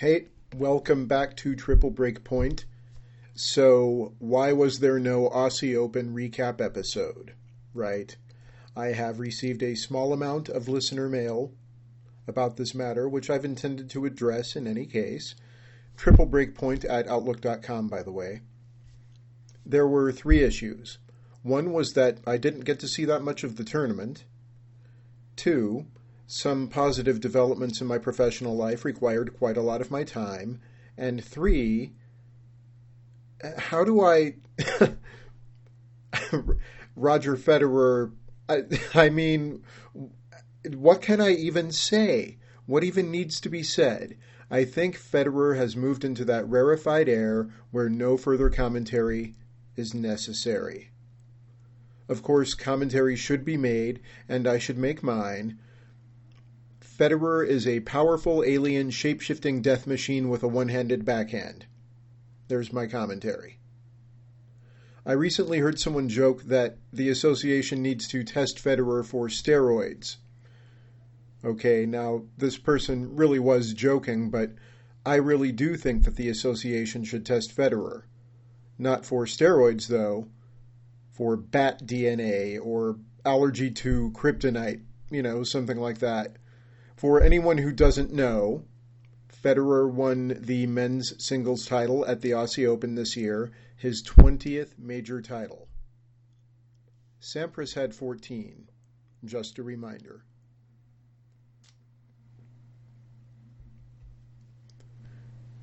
Hey, welcome back to Triple Break Point. So, why was there no Aussie Open recap episode? Right. I have received a small amount of listener mail about this matter, which I've intended to address in any case. Triple Break Point at Outlook.com, by the way. There were three issues. One was that I didn't get to see that much of the tournament. Two, some positive developments in my professional life required quite a lot of my time. And three, how do I. Roger Federer, I, I mean, what can I even say? What even needs to be said? I think Federer has moved into that rarefied air where no further commentary is necessary. Of course, commentary should be made, and I should make mine. Federer is a powerful alien shape-shifting death machine with a one-handed backhand. There's my commentary. I recently heard someone joke that the association needs to test Federer for steroids. Okay, now this person really was joking, but I really do think that the association should test Federer. Not for steroids, though, for bat DNA or allergy to kryptonite, you know, something like that. For anyone who doesn't know, Federer won the men's singles title at the Aussie Open this year, his 20th major title. Sampras had 14, just a reminder.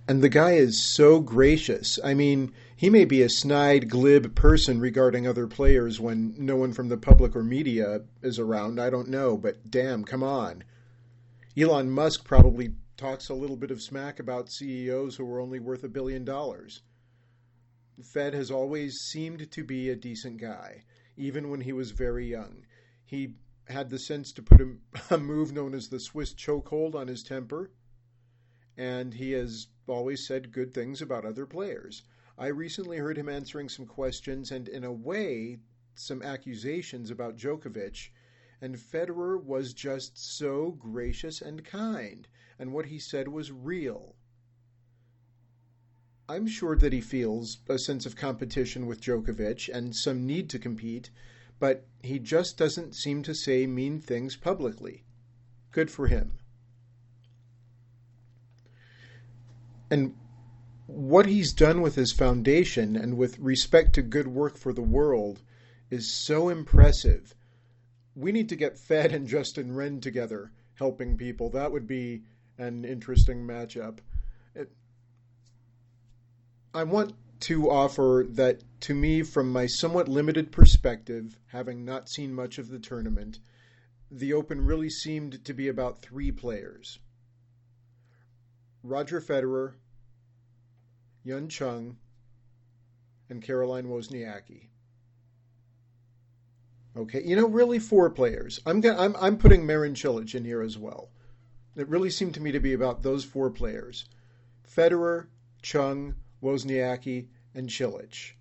And the guy is so gracious. I mean, he may be a snide, glib person regarding other players when no one from the public or media is around. I don't know, but damn, come on. Elon Musk probably talks a little bit of smack about CEOs who are only worth a billion dollars. Fed has always seemed to be a decent guy, even when he was very young. He had the sense to put a, a move known as the Swiss chokehold on his temper, and he has always said good things about other players. I recently heard him answering some questions and, in a way, some accusations about Djokovic and Federer was just so gracious and kind, and what he said was real. I'm sure that he feels a sense of competition with Djokovic and some need to compete, but he just doesn't seem to say mean things publicly. Good for him. And what he's done with his foundation and with respect to good work for the world is so impressive we need to get Fed and Justin Wren together helping people. That would be an interesting matchup. It, I want to offer that to me, from my somewhat limited perspective, having not seen much of the tournament, the Open really seemed to be about three players Roger Federer, Hyeon Chung, and Caroline Wozniacki. Okay, you know, really four players. I'm gonna, I'm I'm putting Marin Cilic in here as well. It really seemed to me to be about those four players: Federer, Chung, Wozniacki, and Cilic.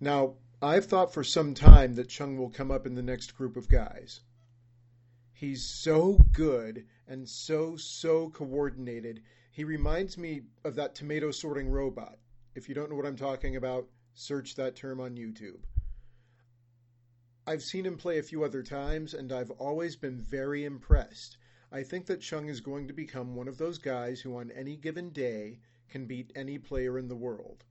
Now, I've thought for some time that Chung will come up in the next group of guys. He's so good and so so coordinated. He reminds me of that tomato sorting robot. If you don't know what I'm talking about, search that term on YouTube. I've seen him play a few other times, and I've always been very impressed. I think that Chung is going to become one of those guys who, on any given day, can beat any player in the world.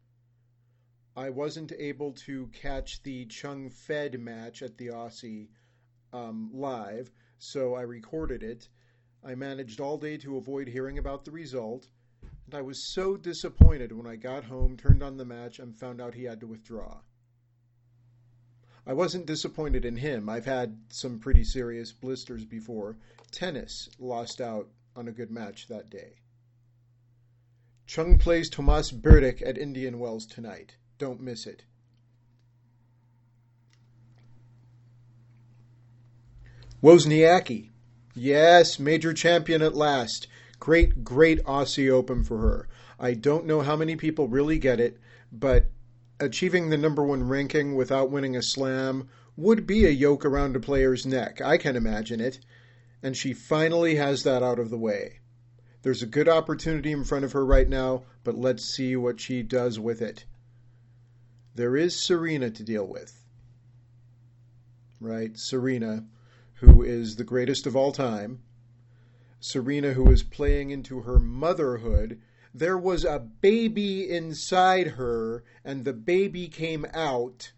I wasn't able to catch the Chung Fed match at the Aussie um, live, so I recorded it. I managed all day to avoid hearing about the result, and I was so disappointed when I got home, turned on the match, and found out he had to withdraw. I wasn't disappointed in him. I've had some pretty serious blisters before. Tennis lost out on a good match that day. Chung plays Tomas Berdych at Indian Wells tonight. Don't miss it. Wozniacki. Yes, major champion at last. Great, great Aussie Open for her. I don't know how many people really get it, but achieving the number one ranking without winning a slam would be a yoke around a player's neck. I can imagine it. And she finally has that out of the way. There's a good opportunity in front of her right now, but let's see what she does with it. There is Serena to deal with. Right? Serena, who is the greatest of all time. Serena, who is playing into her motherhood. There was a baby inside her, and the baby came out,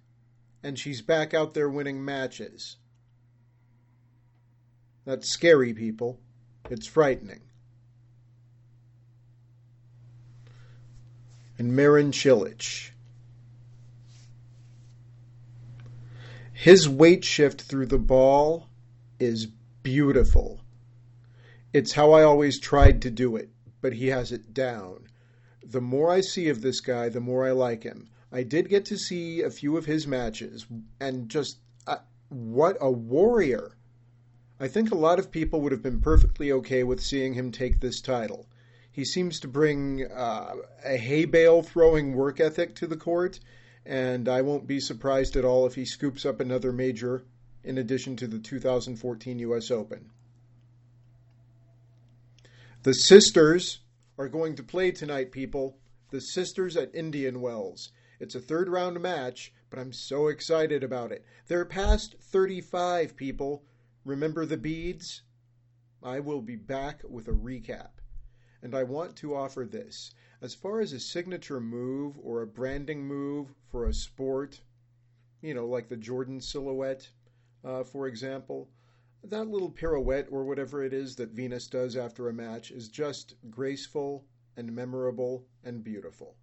and she's back out there winning matches. That's scary, people. It's frightening. And Marin Cilic. His weight shift through the ball is beautiful. It's how I always tried to do it, but he has it down. The more I see of this guy, the more I like him. I did get to see a few of his matches, and just uh, what a warrior! I think a lot of people would have been perfectly okay with seeing him take this title. He seems to bring uh, a hay bale throwing work ethic to the court, and I won't be surprised at all if he scoops up another major in addition to the 2014 U.S. Open. The sisters are going to play tonight, people. The sisters at Indian Wells. It's a third round match, but I'm so excited about it. They're past 35, people. Remember the beads? I will be back with a recap. And I want to offer this. As far as a signature move or a branding move for a sport, you know, like the Jordan silhouette, uh, for example, that little pirouette or whatever it is that Venus does after a match is just graceful and memorable and beautiful.